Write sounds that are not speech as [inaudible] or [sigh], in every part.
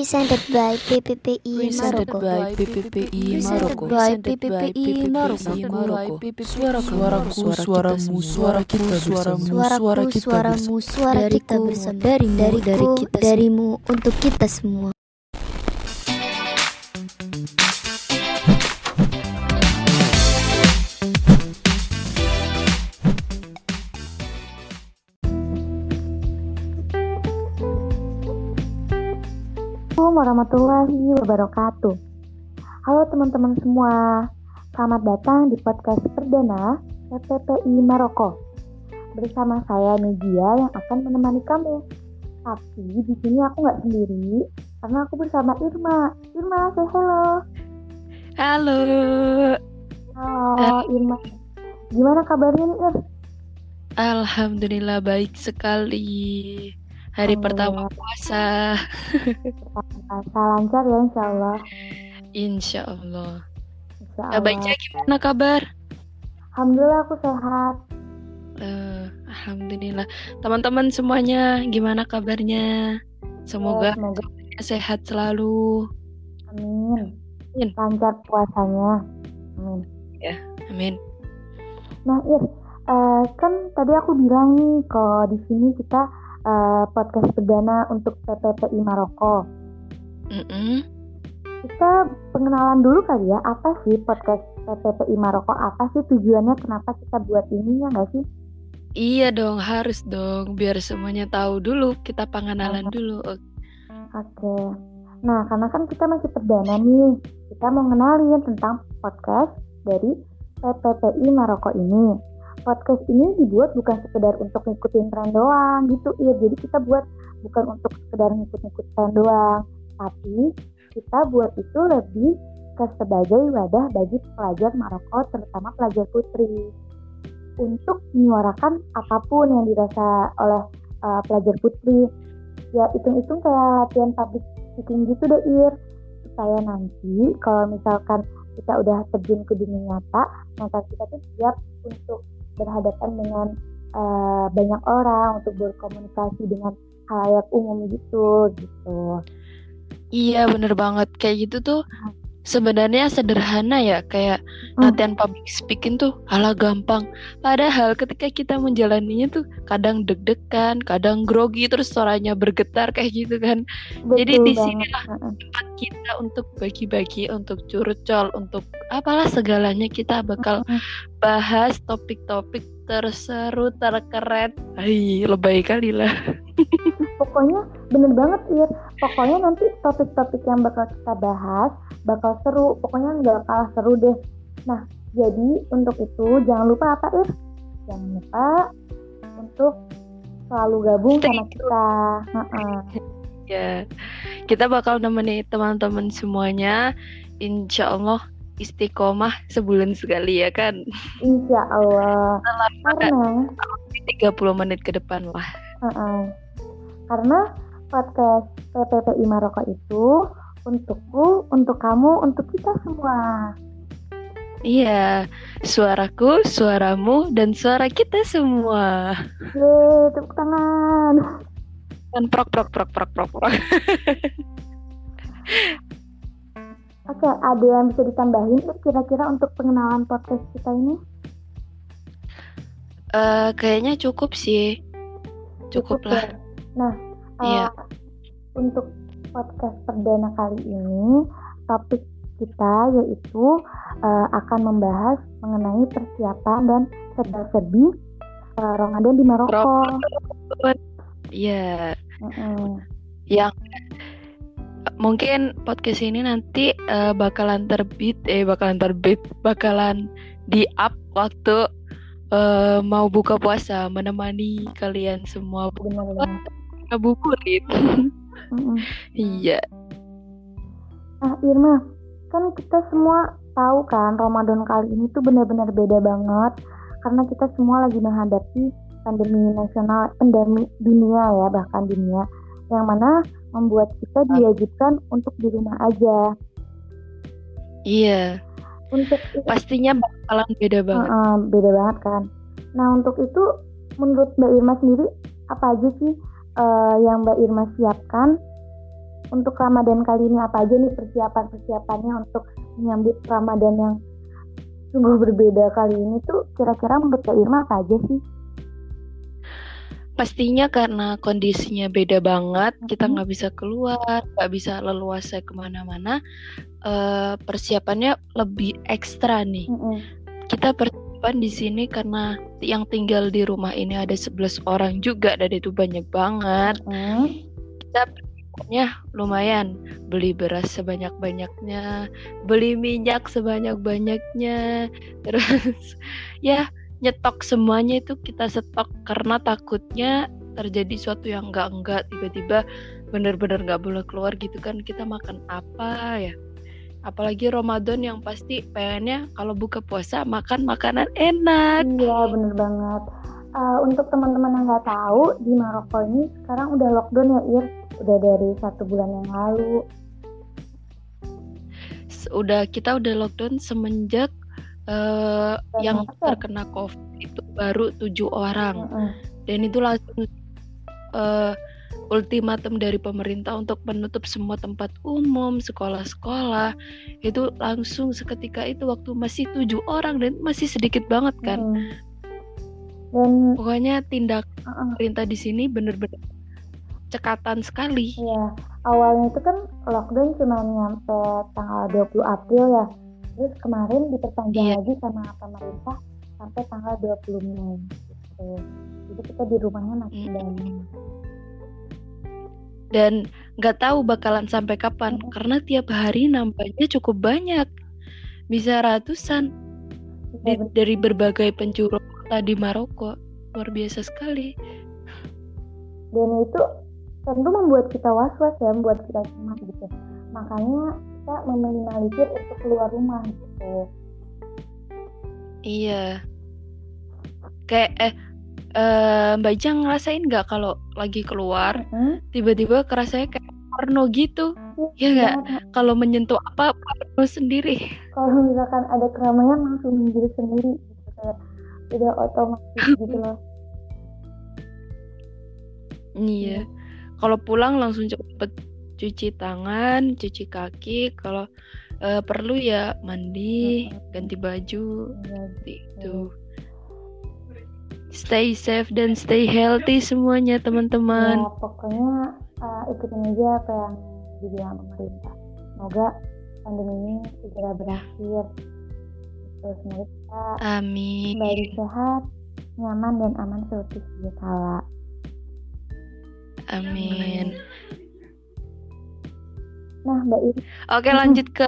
Presented by PPPI Maroko. by PPPI Maroko. by PPPI Maroko. Maroko. Suaraku, suaramu, suara kita, suara Suaraku, suaramu, suara kita bersama. dari kita semua. darimu, untuk kita semua. Assalamualaikum warahmatullahi wabarakatuh. Halo teman-teman semua, selamat datang di podcast perdana PPPI Maroko. Bersama saya Media yang akan menemani kamu. Tapi di sini aku nggak sendiri, karena aku bersama Irma. Irma, say hello. Halo. Halo Irma. Gimana kabarnya nih Ir? Alhamdulillah baik sekali. Hari pertama puasa. Puasa lancar ya insya Allah. Insya Allah. Insya Eh, Baiknya gimana kabar? Alhamdulillah aku sehat. Eh, Alhamdulillah. Teman-teman semuanya gimana kabarnya? Semoga Ya, semoga sehat selalu. amin. Amin. Lancar puasanya. Amin. Amin. Nah, Ir, eh, kan tadi aku bilang nih kalau di sini kita eh, podcast perdana untuk PPPI Maroko. Mm-mm. Kita pengenalan dulu kali ya, apa sih podcast PPPI Maroko? Apa sih tujuannya? Kenapa kita buat ini ya nggak sih? Iya dong, harus dong. Biar semuanya tahu dulu. Kita pengenalan dulu. Oke. Oke. Nah, karena kan kita masih perdana nih, kita mau ngenalin tentang podcast dari PPPI Maroko ini. Podcast ini dibuat bukan sekedar untuk ngikutin tren doang gitu, iya. Jadi kita buat bukan untuk sekedar ngikut-ngikut tren doang, tapi kita buat itu lebih ke sebagai wadah bagi pelajar Maroko, terutama pelajar putri, untuk menyuarakan apa pun yang dirasa oleh uh, pelajar putri. Ya hitung-hitung kayak latihan public speaking gitu deh Ir supaya nanti kalau misalkan kita udah terjun ke dunia nyata maka kita tuh siap untuk berhadapan dengan eh, banyak orang untuk berkomunikasi dengan halayak umum gitu gitu Iya, bener banget. Kayak gitu tuh sebenarnya sederhana ya. Kayak Hmm. latihan public speaking tuh ala gampang. Padahal ketika kita menjalaninya tuh kadang deg-degan, kadang grogi, terus suaranya bergetar kayak gitu kan. Jadi Betul di banget. sinilah tempat kita untuk bagi-bagi, untuk curcol, untuk apalah segalanya kita bakal Heeh. bahas topik-topik terseru, terkeren. Ay, lebay kali lah. [laughs] pokoknya bener banget Ir pokoknya nanti topik-topik yang bakal kita bahas bakal seru pokoknya nggak kalah seru deh nah jadi untuk itu jangan lupa apa Ir jangan lupa untuk selalu gabung Stay sama kita. [laughs] Ya, kita bakal nemenin teman-teman semuanya. Insya Allah istiqomah sebulan sekali ya kan. insya Allah karena 30 menit ke depan lah. Heeh. Karena podcast PPPI Maroko itu untukku, untuk kamu, untuk kita semua. Iya, suaraku, suaramu, dan suara kita semua. Yeay, tepuk tangan. Dan prok prok prok prok prok prok. [laughs] Oke, ada yang bisa ditambahin Ir, kira-kira untuk pengenalan podcast kita ini? Eh, kayaknya cukup sih. Cukup lah. ya? Nah, Iya. eh, untuk podcast perdana kali ini, topik kita yaitu eh, akan membahas mengenai persiapan dan serba-serbi eh, Ramadan di Maroko. Iya, Heeh. yang mungkin podcast ini nanti eh, bakalan terbit, eh bakalan terbit, bakalan di up waktu eh, mau buka puasa menemani kalian semua Benar banget. Ngabuburit. Mm-mm. [laughs] Iya. Nah, Irma, kan kita semua tahu kan Ramadan kali ini tuh benar-benar beda banget karena kita semua lagi menghadapi pandemi nasional, pandemi dunia ya, bahkan dunia yang mana membuat kita diwajibkan untuk di rumah aja. Iya, Untuk pastinya bakalan beda banget. Heeh, beda banget kan. Nah, untuk itu menurut Mbak Irma sendiri apa aja sih eh, yang Mbak Irma siapkan untuk Ramadan kali ini apa aja nih persiapan-persiapannya untuk menyambut Ramadan yang sungguh berbeda kali ini tuh kira-kira menurut Kak Irma apa aja sih? Pastinya karena kondisinya beda banget, kita Mhm. nggak bisa keluar, nggak bisa leluasa ke mana-mana. eh, persiapannya lebih ekstra nih. Mm-mm. Kita persiapan di sini karena yang tinggal di rumah ini ada 11 orang juga dan itu banyak banget. Mm. Kita persiapannya lumayan, beli beras sebanyak-banyaknya, beli minyak sebanyak-banyaknya, terus [laughs] ya nyetok semuanya itu kita stok karena takutnya terjadi suatu yang enggak-enggak tiba-tiba bener-bener nggak boleh keluar gitu kan kita makan apa ya apalagi Ramadan yang pasti pengennya kalau buka puasa makan makanan enak Iya bener banget. Eh, untuk teman-teman yang nggak tahu di Maroko ini sekarang udah lockdown ya Ir, udah dari satu bulan yang lalu. S- udah kita udah lockdown semenjak Dan yang apa? terkena COVID itu baru tujuh orang Mm-mm. dan itu langsung eh, ultimatum dari pemerintah untuk menutup semua tempat umum, sekolah-sekolah itu langsung seketika itu waktu masih tujuh orang dan masih sedikit banget kan. Mm. Dan Pokoknya tindak uh-uh, pemerintah di sini bener-bener cekatan sekali. ya awalnya itu kan lockdown cuma nyampe tanggal 20 April ya. Terus kemarin diperpanjang Iya. lagi sama pemerintah sampai tanggal 20 Mei. Gitu. Jadi kita di rumahnya masih Mm. banyak. Dan nggak tahu bakalan sampai kapan karena tiap hari nambahnya cukup banyak, bisa ratusan Iya, di- dari berbagai penjuru kota di Maroko. Luar biasa sekali. dan itu tentu membuat kita was-was ya, membuat kita cemas gitu. Makanya kita meminimalisir untuk keluar rumah gitu. Iya. Kayak eh eh, Mbak Ijang ngerasain nggak kalau lagi keluar Hmm? tiba-tiba kerasanya kayak porno gitu? Ya nggak? Banget. Kalau menyentuh apa porno sendiri. Kalau misalkan ada keramaian langsung menjadi sendiri gitu kayak udah otomatis [laughs] gitu loh. Iya. Kalau pulang langsung cepet cuci tangan, cuci kaki. Kalau eh, perlu ya mandi, ganti baju, Iya, seperti itu. Stay safe dan stay healthy semuanya teman-teman. Ya, pokoknya uh, ikutin aja apa yang dibilang pemerintah. Semoga pandemi ini segera berakhir. Terus semoga kita Amin. kembali sehat, nyaman dan aman seperti sedia kala. Amin. Nah, Mbak Iri, Oke lanjut ke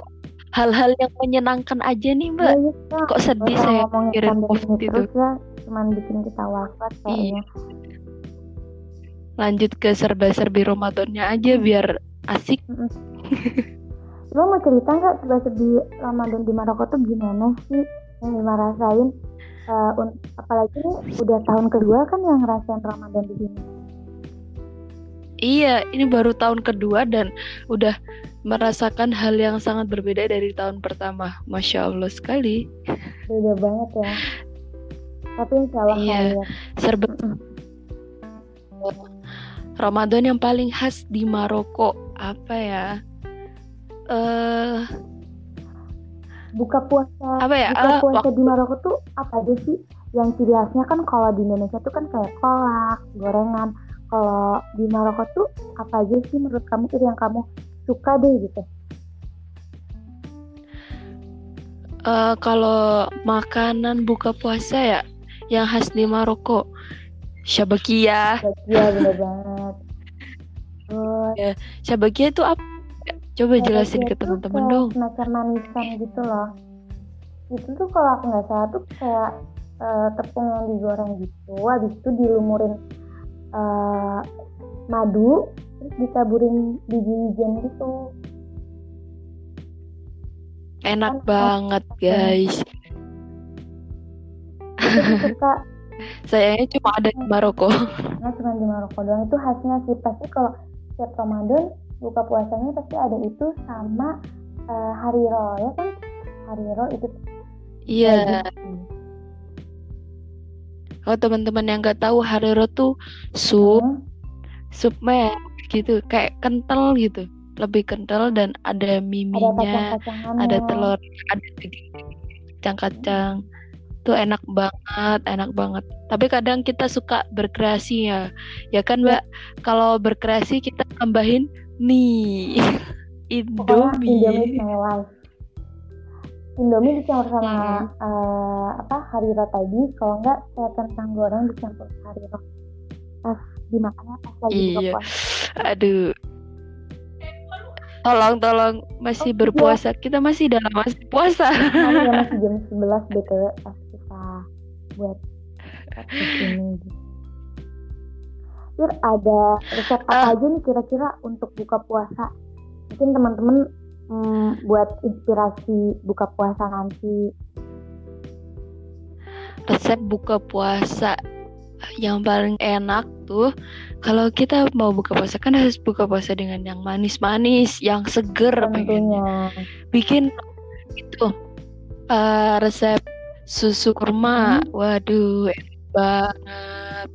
hal-hal yang menyenangkan aja nih Mbak. ya, kita Kok sedih saya ngomongin COVID itu. ya, cuman bikin kita wafat kayaknya. Lanjut ke serba-serbi Ramadannya aja biar asik. Lo mau cerita nggak serba-serbi Ramadan di Maroko tuh gimana sih yang Lima rasain? Eh, un- apalagi nih udah tahun kedua kan yang ngerasain Ramadan di sini. Iya, ini baru tahun kedua dan udah merasakan hal yang sangat berbeda dari tahun pertama. Masya Allah sekali. Beda banget ya. Tapi insya Allah Iya. kalian. Serba. Ramadan yang paling khas di Maroko apa ya? Eh, Buka puasa, apa ya? buka Ah, puasa waktu di Maroko tuh apa aja sih? Yang ciri khasnya kan kalau di Indonesia tuh kan kayak kolak, gorengan. Kalau di Maroko tuh apa aja sih menurut kamu tuh yang kamu suka deh gitu? eh, kalau makanan buka puasa ya, yang khas di Maroko, shabakia. Iya bener banget. Terus Shabakia itu apa? Coba Shabakia jelasin ke teman-teman dong. Semacam manisan gitu loh. Itu tuh kalau aku nggak salah tuh kayak eh, tepung yang digoreng gitu. Habis itu dilumurin eh, madu, terus ditaburin biji-bijian gitu. Enak Kan banget, guys. Suka Sayangnya cuma ada di Maroko. karena cuma di Maroko doang itu khasnya sih pasti kalau setiap Ramadan buka puasanya pasti ada itu sama eh, hariro ya kan hariro itu Iya. daging. Kalau teman-teman yang nggak tahu hariro tuh sup, Hmm, sup merah gitu, kayak kental gitu. lebih kental dan ada ada miminya, kacang-kacangannya ada telur, ada daging, kacang-kacang. Tuh enak banget, enak banget. Tapi kadang kita suka berkreasi ya. Ya kan, Iya. Mbak? Kalau berkreasi kita tambahin mie. [laughs] Indomie Indomie. is my life Indomie dicampur sama Hmm. eh, apa harira tadi kalau enggak kayak kentang goreng dicampur harira pas dimakannya pas lagi Iya. puasa Aduh. Tolong, tolong masih Oh, iya. berpuasa. Kita masih dalam masa puasa. Kemarin ya masih [laughs] jam 11 btw pas kita buat di sini gitu. Fir, ada resep apa Ah. aja nih kira-kira untuk buka puasa? Mungkin teman-teman hmm, buat inspirasi buka puasa nanti. Resep buka puasa yang paling enak tuh kalau kita mau buka puasa kan harus buka puasa dengan yang manis-manis, yang seger pengennya. Tentunya. Bikin itu eh, resep susu kurma. Hmm. Waduh, enak banget.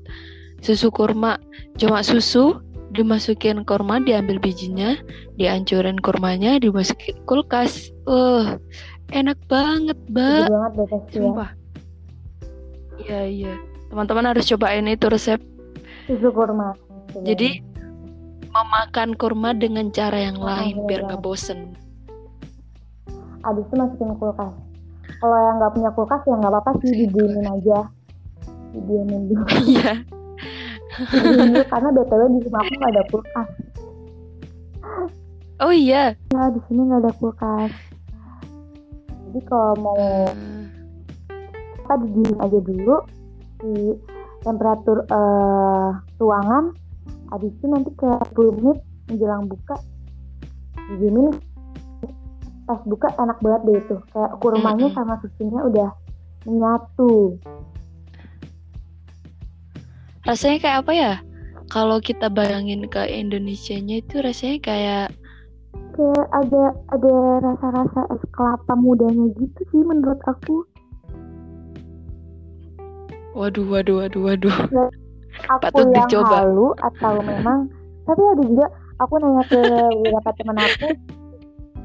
Susu kurma cuma susu dimasukin kurma, diambil bijinya, dihancurin kurmanya, dimasukin kulkas. Uh, enak banget, Mbak. Banget deh pasti ya. Sumpah. Iya, iya. Teman-teman harus cobain itu resep. Susu kurma. Jadi memakan kurma dengan cara yang Oh, lain biar nggak bosen. Abis itu masukin kulkas. Kalau yang nggak punya kulkas ya nggak apa-apa sih didiemin aja. Didiemin dulu. Iya. Didiemin karena btw di rumah aku nggak ada kulkas. Oh iya. Ya di sini nggak ada kulkas. Jadi kalau mau apa didiemin aja dulu di temperatur eh, ruangan. Abis itu nanti kayak 10 menit menjelang buka didiemin pas buka enak banget deh itu kayak kurmanya Mm-mm. sama susunya udah menyatu Rasanya kayak apa ya? Kalau kita bayangin ke Indonesianya itu rasanya kayak kayak ada ada rasa-rasa es kelapa mudanya gitu sih menurut aku waduh waduh waduh waduh. aku Patut yang dicoba. halu atau memang tapi ada juga aku nanya ke [laughs] beberapa teman aku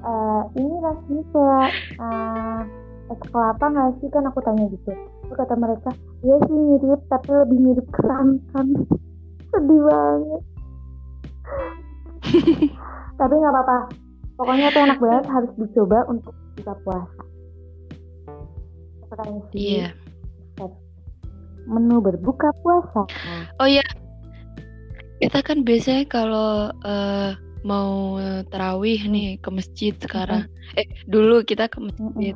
"Eh, ini rasanya kayak eh, es kelapa nggak sih? Kan aku tanya gitu. Terus kata mereka iya sih mirip tapi lebih mirip kerantan [laughs] sedih banget. [laughs] Tapi nggak apa-apa. Pokoknya itu enak banget harus dicoba untuk buka puasa. Iya. menu berbuka puasa. Oh iya. Kita kan biasanya kalau eh, mau terawih nih ke masjid sekarang. Eh, dulu kita ke masjid.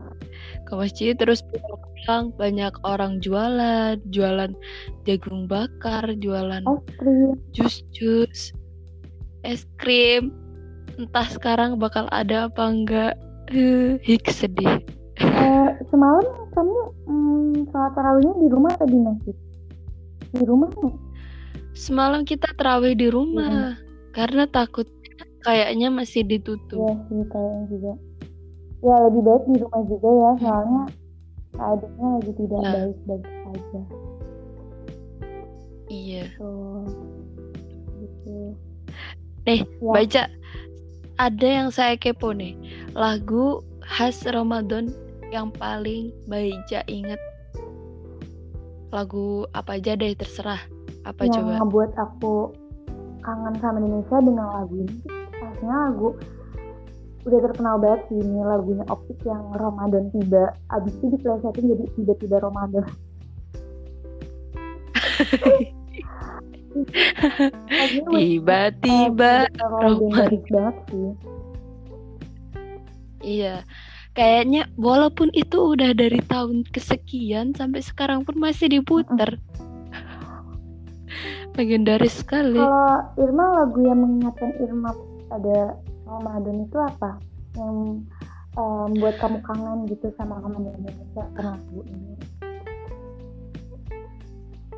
Ke masjid terus pulang banyak orang jualan, jualan jagung bakar, jualan krim jus-jus, es krim. Entah sekarang bakal ada apa enggak. Hik sedih. Eh, semalam kamu mm, sholat tarawihnya di rumah atau di masjid? Di rumah nih. Semalam kita terawih di rumah karena takut kayaknya masih ditutup. Iya sih kayaknya juga. Ya lebih baik di rumah juga ya, soalnya keadaannya lagi tidak Nah. baik-baik saja. Iya. Tuh. Gitu. Nih, Ya. baca ada yang saya kepo nih. Lagu khas Ramadan yang paling Baija inget. Lagu apa aja deh terserah. Apa yang coba? ngebuat aku kangen sama Indonesia dengan lagu ini pastinya lagu udah terkenal banget sih ini lagunya Opik yang Ramadan tiba abis itu diplesetin jadi tiba-tiba Ramadan Tiba-tiba legendaris banget sih Iya. Kayaknya walaupun itu udah dari tahun kesekian sampai sekarang pun masih diputar. Legendaris sekali. kalau Irma lagu yang mengingatkan Irma pada Ramadan itu apa? Yang eh, membuat kamu kangen gitu sama Ramadan Indonesia karena lagu ini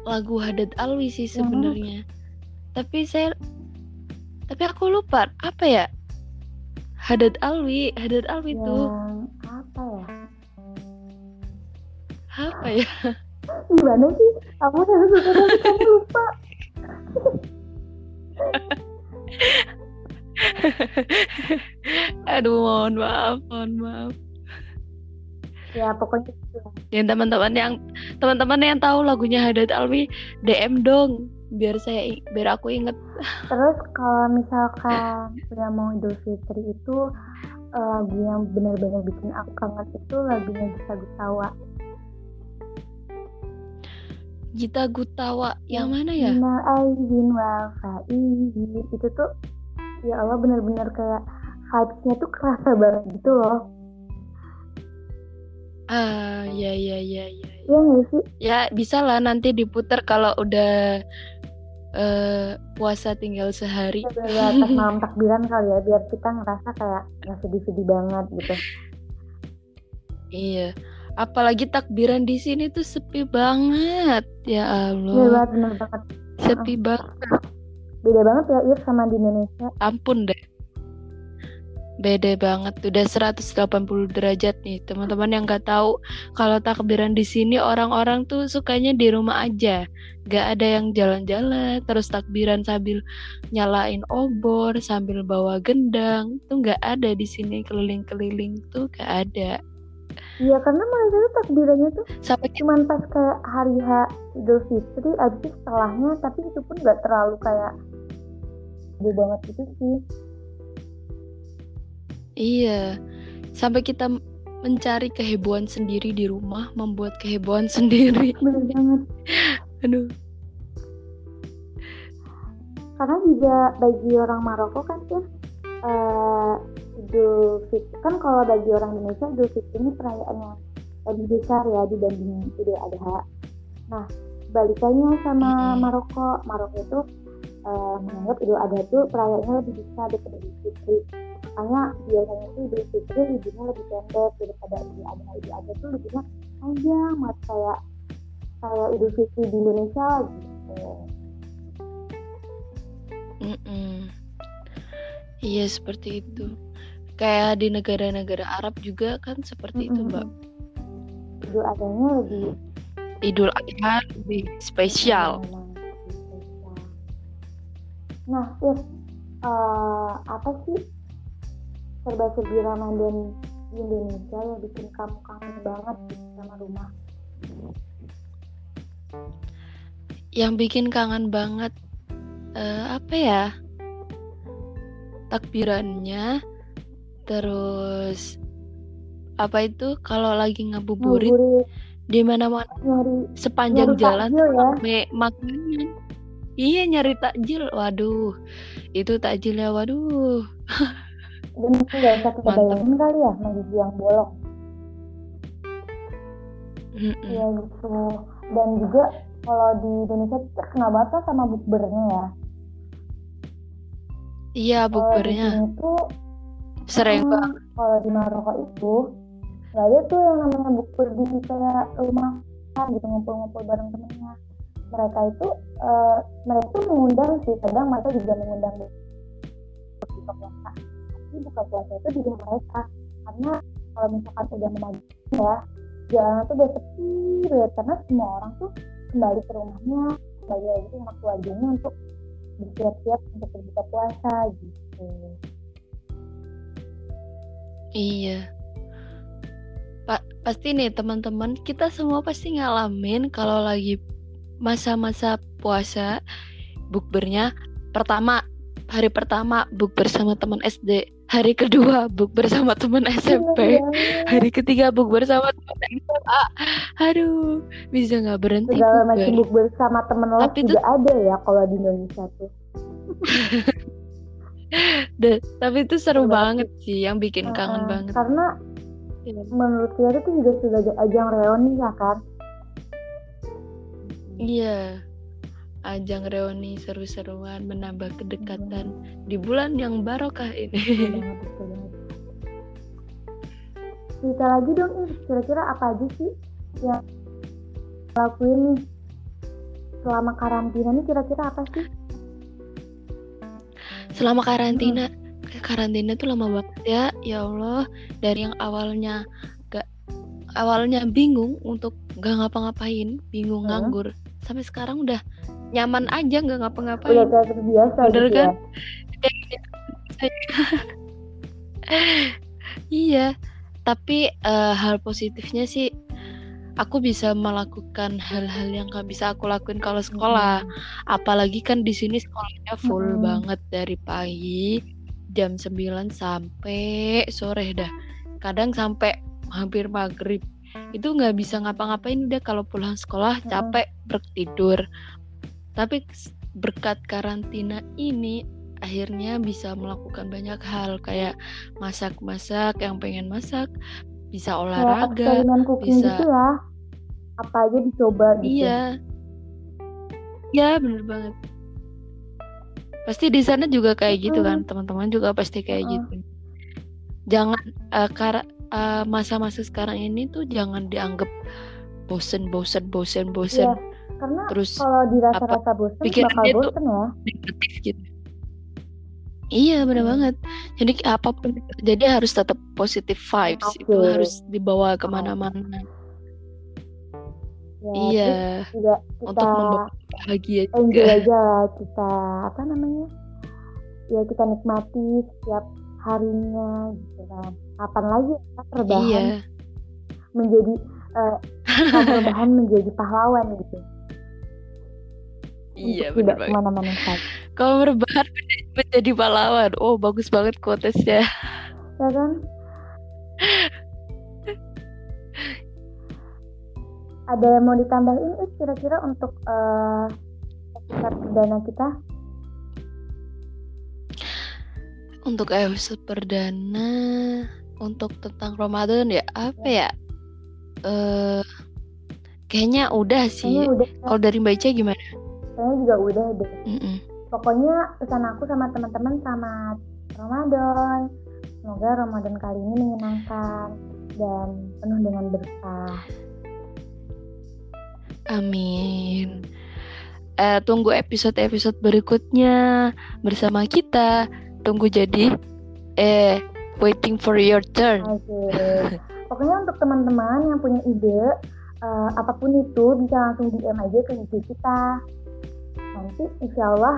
Lagu Haddad Alwi sih Yang sebenarnya. Tapi saya tapi aku lupa apa ya? Haddad Alwi, Haddad Alwi itu apa ya? Apa ya? [laughs] gimana sih? Tapi kamu [laughs] lupa [laughs] [laughs] Aduh, mohon maaf, mohon maaf. Ya pokoknya gitu. Dan teman-teman yang teman-teman yang tahu lagunya Haddad Alwi, DM dong biar saya biar aku inget. Terus kalau misalkan udah mau Idul Fitri itu eh, lagu yang benar-benar bikin aku kangen itu lagunya Gita Gutawa. Gita Gutawa yang mana ya? Minal aizin wal faizin. Itu tuh ya Allah benar-benar kayak vibes-nya tuh kerasa banget gitu loh. Ah, ya ya ya ya. Iya nggak sih? Ya, bisa lah nanti diputar kalau udah eh puasa tinggal sehari. Ya, pas malam takbiran kali ya biar kita ngerasa kayak nggak sedih-sedih banget gitu. Iya. Apalagi takbiran di sini tuh sepi banget. Ya Iya Allah, banget bener banget. sepi banget. Beda banget ya Ir sama di Indonesia. Ampun deh. Beda banget. Udah 180 derajat nih. Teman-teman yang nggak tahu kalau takbiran di sini orang-orang tuh sukanya di rumah aja. Gak ada yang jalan-jalan, terus takbiran sambil nyalain obor, sambil bawa gendang. Tuh nggak ada di sini keliling-keliling tuh gak ada. Iya karena mereka tuh takbirannya tuh Sampai cuman pas kayak hari H Idul Fitri abis itu setelahnya tapi itu pun nggak terlalu kayak gede banget gitu sih. Iya, sampai kita mencari kehebohan sendiri di rumah, membuat kehebohan [laughs] sendiri. bener banget. Aduh, karena juga bagi orang Maroko kan ya eh, Idul Fitri kan kalau bagi orang Indonesia Idul Fitri ini perayaan yang lebih besar ya dibanding Idul Adha. Nah balikannya sama. Maroko. Maroko itu eh, menganggap Idul Adha itu perayaannya lebih besar daripada Idul Fitri makanya biasanya tuh Idul Fitri liburnya lebih pendek daripada Idul Adha Idul Adha tuh liburnya panjang banget kayak kayak Idul Fitri di Indonesia gitu mm-mm. Iya seperti itu. Kayak di negara-negara Arab juga kan seperti itu, Mm-mm. Mbak. Idul Adhanya lebih Idul Adha lebih spesial. Lebih spesial. Nah, If, eh, apa sih serba-serbi Ramadan di Indonesia yang bikin kamu kangen banget sama rumah? Yang bikin kangen banget eh, apa ya? Takbirannya terus apa itu kalau lagi ngabuburit di mana-mana nyari sepanjang nyari jalan ya. rame makanan. Iya nyari takjil, waduh, itu takjilnya, waduh. Dan itu gak usah kita bayangin kali ya, maggi yang bolong. Mm-mm. Iya gitu. Dan juga kalau di Indonesia tuh terkenal banget lah sama bukbernya ya. Iya, bukbernya tuh sering banget. Kalau di Maroko itu nggak ada tuh yang namanya bukber di kayak rumah gitu ngumpul-ngumpul bareng temennya. Mereka itu eh, mereka tuh mengundang sih, kadang mereka juga mengundang buka puasa. Tapi buka puasa itu rumah mereka karena kalau misalkan udah mau maghrib ya jalanan tuh udah sepi banget karena semua orang tuh kembali ke rumahnya kembali lagi sama keluarganya untuk bersiap-siap untuk berbuka puasa gitu. Iya. Pak, pasti nih teman-teman, kita semua pasti ngalamin kalau lagi masa-masa puasa bukbernya pertama hari pertama bukber sama teman SD, hari kedua bukber sama teman SMP, Iya, hari ketiga bukber sama teman SMA. Aduh, bisa nggak berhenti segala macam book bersama temen les Tapi juga ada ya kalau di Indonesia tuh. [laughs] Deh, tapi itu seru Seru banget banget sih yang bikin kangen Heeh, banget. Karena Iya. menurut kita itu juga sebagai ajang reuni ya kan. Iya. Ajang reuni seru-seruan menambah kedekatan di bulan yang barokah ini. banget. Cerita lagi dong, Ir. kira-kira apa aja sih yang lakuin nih selama karantina nih kira-kira apa sih? Selama karantina, karantina tuh lama banget ya. Ya Allah, dari yang awalnya gak awalnya bingung untuk gak ngapa-ngapain, bingung Hmm. nganggur, sampai sekarang udah nyaman aja gak Udah ngapa-ngapain. kayak terbiasa Bener gitu kan? ya. Iya, tapi eh, hal positifnya sih aku bisa melakukan hal-hal yang gak bisa aku lakuin kalau sekolah. Apalagi kan di sini sekolahnya full Mm-mm. banget dari pagi jam 9 sampai sore dah. Kadang sampai hampir maghrib. Itu nggak bisa ngapa-ngapain udah kalau pulang sekolah Mm-mm. capek bertidur. Tapi berkat karantina ini akhirnya bisa melakukan banyak hal kayak masak-masak yang pengen masak, bisa olahraga, bisa gitu ya. Apa aja dicoba gitu. Iya. Ya, bener banget. Pasti di sana juga kayak gitu kan, teman-teman juga pasti kayak Mm-mm. gitu. Jangan eh, kara- eh, masa-masa sekarang ini tuh jangan dianggap bosen, bosen, bosen, bosen. Iya. Karena Terus kalau dirasa-rasa bosen bakal bosen ya. negatif gitu. Iya, bener Hmm. banget. Jadi apa pun, jadi harus tetap positive vibes. Itu Oke. harus dibawa ke mana-mana. Ya, Iya, juga kita untuk membawa bahagia enjoy juga. aja lah kita apa namanya ya kita nikmati setiap harinya gitu kan. Kapan lagi kita rebahan Iya. menjadi eh, kamu rebahan menjadi pahlawan gitu. Iya, untuk bener tidak ke mana-mana saja. Kalau berbahan [laughs] menjadi pahlawan. Oh, bagus banget quotesnya. ya kan? Ada yang mau ditambahin? Is, kira-kira untuk eh, episode perdana kita Untuk episode perdana untuk tentang Ramadan ya apa ya? Eh kayaknya udah sih. Kalau dari Mbak Ica gimana? kayaknya juga udah deh Mm-mm. Pokoknya pesan aku sama teman-teman sama Ramadan. Semoga Ramadan kali ini menyenangkan dan penuh dengan berkah. Amin. Eh, tunggu episode-episode berikutnya bersama kita. Tunggu jadi eh waiting for your turn. Oke. Pokoknya untuk teman-teman yang punya ide eh, apa pun itu bisa langsung DM aja ke IG kita. Nanti insya Allah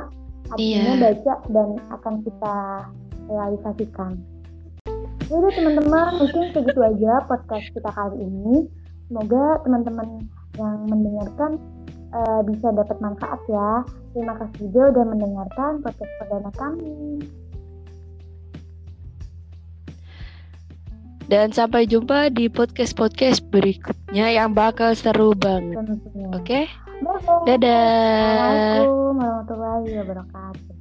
Iya. adminnya baca dan akan kita realisasikan. Jadi teman-teman mungkin segitu aja podcast kita kali ini. Semoga teman-teman yang mendengarkan eh, bisa dapat manfaat ya. Terima kasih juga udah mendengarkan podcast perdana kami. Dan sampai jumpa di podcast-podcast berikutnya yang bakal seru banget. Oke? Bye-bye. Dadah. Assalamualaikum warahmatullahi wabarakatuh.